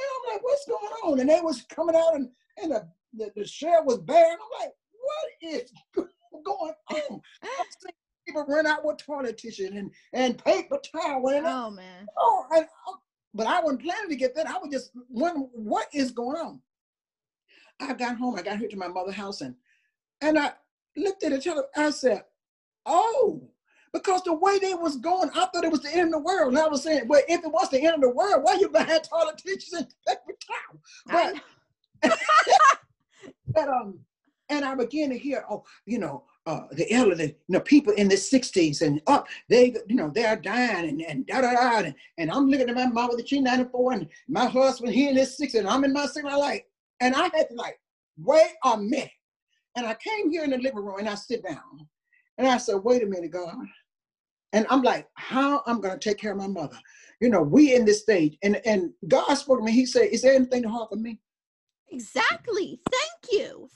and I'm like, what's going on? And they was coming out and, and the, the, the shelf was bare. And I'm like, what is going on? people run out with toilet tissue and, and paper towel. And, Oh man. oh, and, oh, but I wasn't planning to get that. I was just wondering what is going on. I got home. I got here to my mother's house and and I looked at each other. I said, "Oh, because the way they was going, I thought it was the end of the world." And I was saying, "Well, if it was the end of the world, why you toilet tissue and paper towel?" But but um, and I began to hear, oh, you know, uh, the elderly, you know, people in the 60s and up, they, you know, they're dying and, and da da da. And, and I'm looking at my mother, that she's 94, and my husband, he in his 60s, and I'm in my 60s. Like, and I had to like, wait a minute. And I came here in the living room and I sit down and I said, wait a minute, God. And I'm like, how I'm gonna take care of my mother. You know, we in this stage. And and God spoke to me. He said, Is there anything to hard for me? Exactly. Thank you.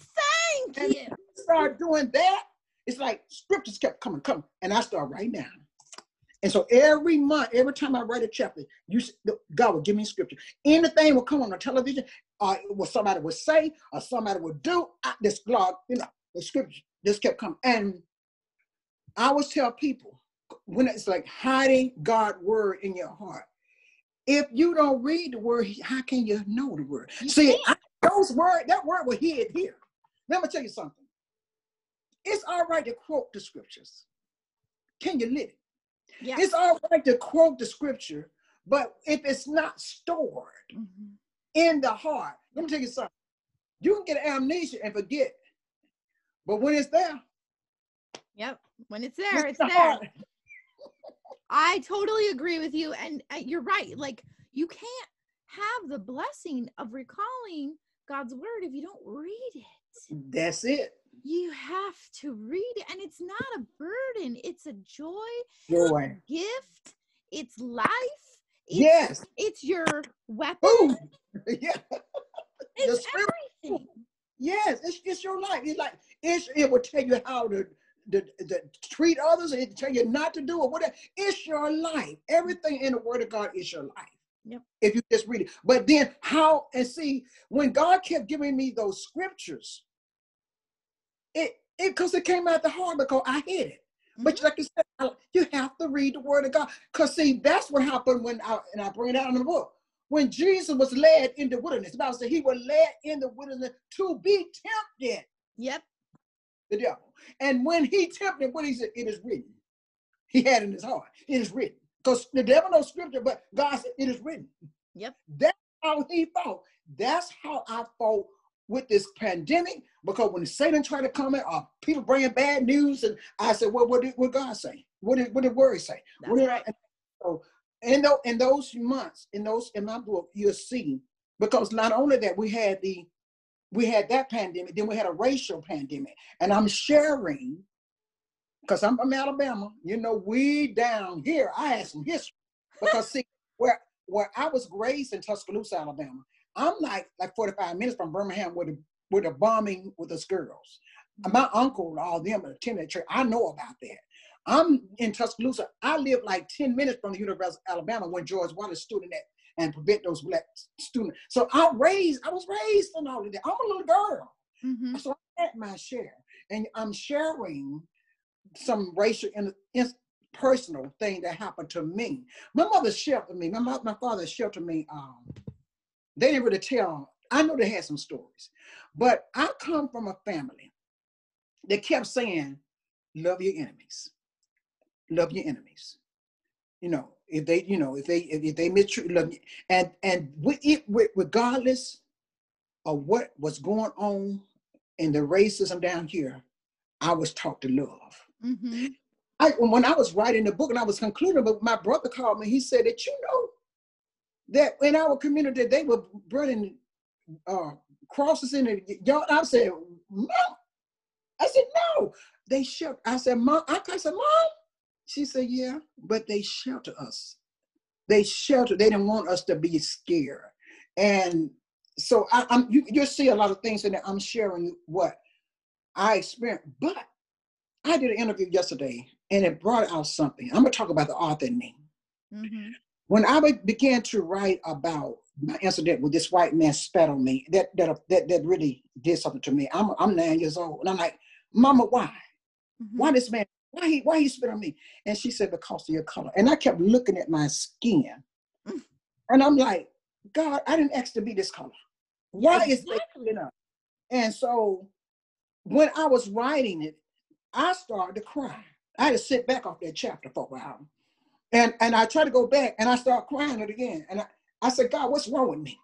Thank And you. start doing that, it's like scriptures kept coming, coming, and I start writing down. And so every month, every time I write a chapter, you God will give me scripture. Anything will come on the television, or what somebody would say, or somebody would do. I, this blog, you know, the scripture just kept coming. And I always tell people when it's like hiding God's word in your heart. If you don't read the word, how can you know the word? You See, I, those word, that word was hid here. Let me tell you something. It's all right to quote the scriptures. Can you live it? Yeah. It's all right to quote the scripture, but if it's not stored Mhm. in the heart, let me tell you something. You can get amnesia and forget, but when it's there, Yep. When it's there, it's the there. heart. I totally agree with you. And uh, you're right. Like, you can't have the blessing of recalling God's word if you don't read it. That's it. You have to read it. And it's not a burden, it's a joy, Joy. gift, it's life. It's, Yes. It's your weapon. Boom. yeah. It's everything. Yes, it's, it's your life. It's like it's, it will tell you how to, to, to treat others. It will tell you not to do it. Whatever. It's your life. Everything in the Word of God is your life. Yep. If you just read it. But then how and see when God kept giving me those scriptures, it it because it came out the heart because I hid it. But mm-hmm. like you said, you have to read the Word of God. Because see, that's what happened when I and I bring it out in the book. When Jesus was led in the wilderness, the Bible said he was led in the wilderness to be tempted Yep. the devil. And when he tempted, what he said, it is written. He had in his heart, it is written. Because the devil knows scripture, but God said, it is written. Yep. That's how he fought. That's how I fought with this pandemic. Because when Satan tried to come in, or people bringing bad news, and I said, well, what did what God say? What did what did word say? What That's did- right. so in those in those months, in those in my book, you'll see because not only that we had the we had that pandemic, then we had a racial pandemic, and I'm sharing because I'm from Alabama. You know, we down here. I had some history because see where where I was raised in Tuscaloosa, Alabama. I'm like like 45 minutes from Birmingham with the with the bombing with us girls. Mm-hmm. My uncle and all them attended church. I know about that. I'm in Tuscaloosa. I live like 10 minutes from the University of Alabama when George Wallace stood in that and prevent those black students. So I raised, I was raised in all of that. I'm a little girl. Mhm. So I had my share. And I'm sharing some racial and in, personal thing that happened to me. My mother sheltered me. My, mo- my father sheltered me. Um, they didn't really tell I know they had some stories, but I come from a family that kept saying, "Love your enemies, love your enemies." You know, if they, you know, if they if, they mistreat, you, and and with it, regardless of what was going on in the racism down here, I was taught to love. Mm-hmm. I, when I was writing the book and I was concluding, but my brother called me. He said that you know that in our community they were burning uh, crosses in the yard. I said, no I said, no. They shook I said, Mom. I said, Mom. She said, yeah, but they shelter us. They shelter. They didn't want us to be scared. And so I, am you, you'll see a lot of things in there. I'm sharing what I experienced, but I did an interview yesterday and it brought out something. I'm gonna talk about the author name. Mm-hmm. When I began to write about my incident with this white man spat on me, that that that, that really did something to me. I'm I'm nine years old, and I'm like, Mama, why? Mm-hmm. Why this man? Why he why he spit on me? And she said, because of your color. And I kept looking at my skin, mm. and I'm like, God, I didn't ask to be this color. Why exactly. is it you know? And so when I was writing it, I started to cry. I had to sit back off that chapter for a while. And and I tried to go back and I started crying it again. And I, I said, God, what's wrong with me?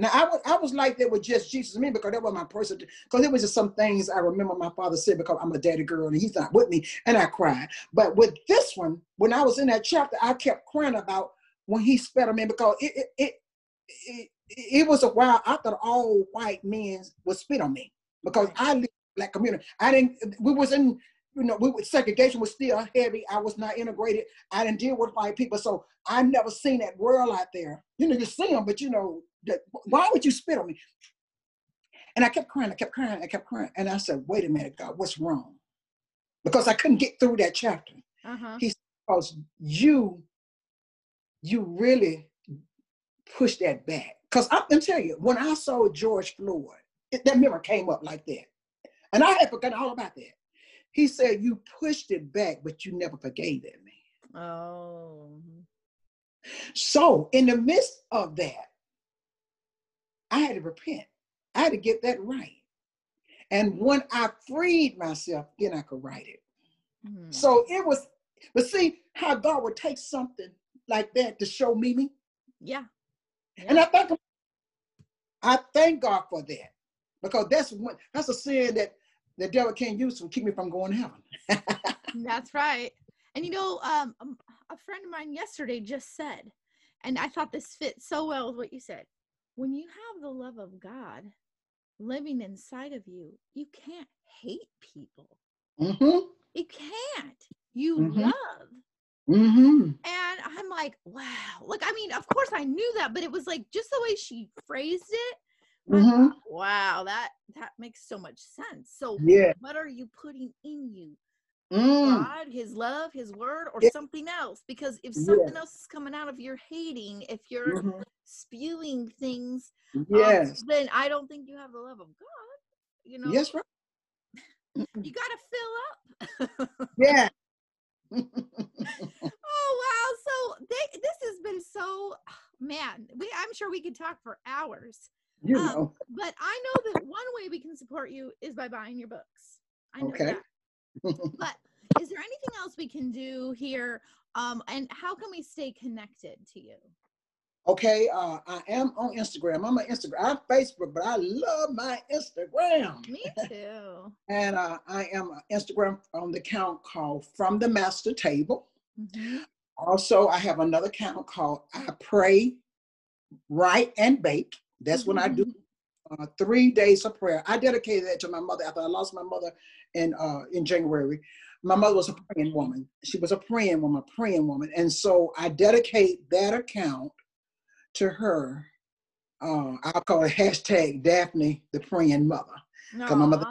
Now I was I was like that with just Jesus and me because that was my person. Because it was just some things I remember my father said because I'm a daddy girl and he's not with me, and I cried. But with this one, when I was in that chapter, I kept crying about when he spat on me because it it it, it, it was a while I thought all white men would spit on me because I live black community. I didn't. We was in. You know, we, segregation was still heavy. I was not integrated. I didn't deal with white people, so I never seen that world out there. You know, you see them, but you know, that, why would you spit on me? And I kept crying. I kept crying. I kept crying. And I said, "Wait a minute, God, what's wrong?" Because I couldn't get through that chapter. Uh-huh. He said, "Because you, you really pushed that back." Because I'm gonna tell you, when I saw George Floyd, it, that memory came up like that. And I had forgotten all about that. He said, You pushed it back, but you never forgave that man. Oh. So, in the midst of that, I had to repent. I had to get that right. And when I freed myself, then I could write it. Mm. So it was, but see how God would take something like that to show me me? Yeah. yeah. And I thank I thank God for that. Because that's one, that's a sin that the devil can't use to keep me from going to heaven. That's right. And you know, um, um, a friend of mine yesterday just said, and I thought this fits so well with what you said. When you have the love of God living inside of you, you can't hate people. Mm-hmm. You can't. You mm-hmm. love. Mm-hmm. And I'm like, wow. Like, I mean, of course I knew that, but it was like just the way she phrased it Mm-hmm. wow, that that makes so much sense. So, yeah. what are you putting in you? Mm. God, His love, His word, or yeah. something else? Because if something yeah. else is coming out of your hating, if you're mm-hmm. spewing things, um, yes, um, then I don't think you have the love of God. You know, yes, right. you got to fill up. yeah. oh wow! So they, this has been so man. We, I'm sure we could talk for hours. You um, know. but I know that one way we can support you is by buying your books. I know okay. but is there anything else we can do here? Um, and how can we stay connected to you? Okay, uh, I am on Instagram. I'm on Instagram. I'm Facebook, but I love my Instagram. Me too. and uh, I am on Instagram on the account called From the Master Table. Mm-hmm. Also, I have another account called I Pray, Write, and Bake. That's mm-hmm. when I do mm-hmm. uh, three days of prayer. I dedicated that to my mother after I lost my mother in uh, in January. My mother was a praying woman. She was a praying woman, a praying woman, and so I dedicate that account to her. Uh, I'll call it hashtag Daphne, the praying mother. Because my mother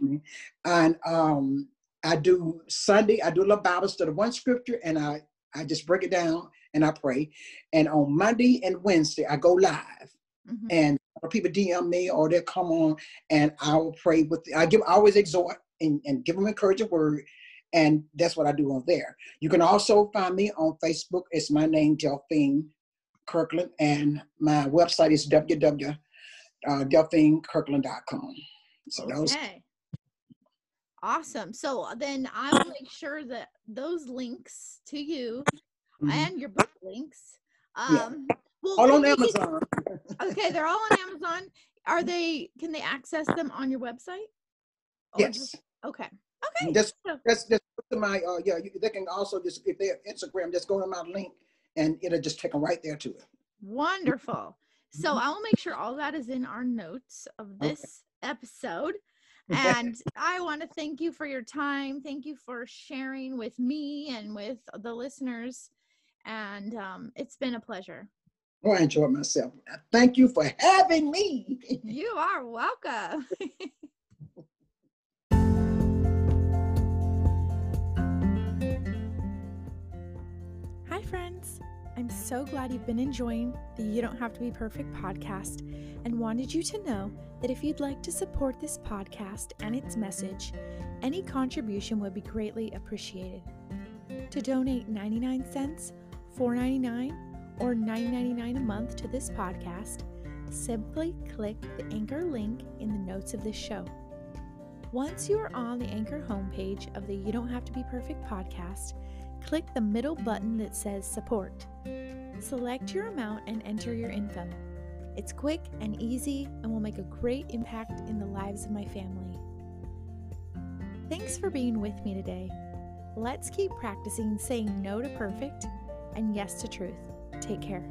me. And um, I do Sunday, I do a little Bible study, one scripture, and I, I just break it down and I pray. And on Monday and Wednesday, I go live. Mm-hmm. And people DM me or they'll come on and I will pray with, I give, I always exhort and, and give them encouraging word. And that's what I do on there. You can also find me on Facebook. It's my name, Delphine Kirkland. And my website is www uh. So okay. those. Awesome. So uh, then I will make sure that those links to you mm-hmm. and your book links. Um, yeah. Well, all on Amazon. okay, they're all on Amazon. Are they? Can they access them on your website? Or yes. Just, okay. Okay. Just, just, just to my, uh, yeah, you, they can also just, if they have Instagram, just go to my link and it'll just take them right there to it. Wonderful. So mm-hmm. I will make sure all that is in our notes of this okay. episode. And I want to thank you for your time. Thank you for sharing with me and with the listeners. And um, it's been a pleasure. Oh, I enjoyed myself. Thank you for having me. you are welcome. Hi, friends. I'm so glad you've been enjoying the You Don't Have to Be Perfect podcast and wanted you to know that if you'd like to support this podcast and its message, any contribution would be greatly appreciated. To donate 99 cents, 4.99, or 9.99 a month to this podcast, simply click the Anchor link in the notes of this show. Once you are on the Anchor homepage of the You Don't Have to Be Perfect podcast, click the middle button that says Support. Select your amount and enter your info. It's quick and easy and will make a great impact in the lives of my family. Thanks for being with me today. Let's keep practicing saying no to perfect and yes to truth. Take care.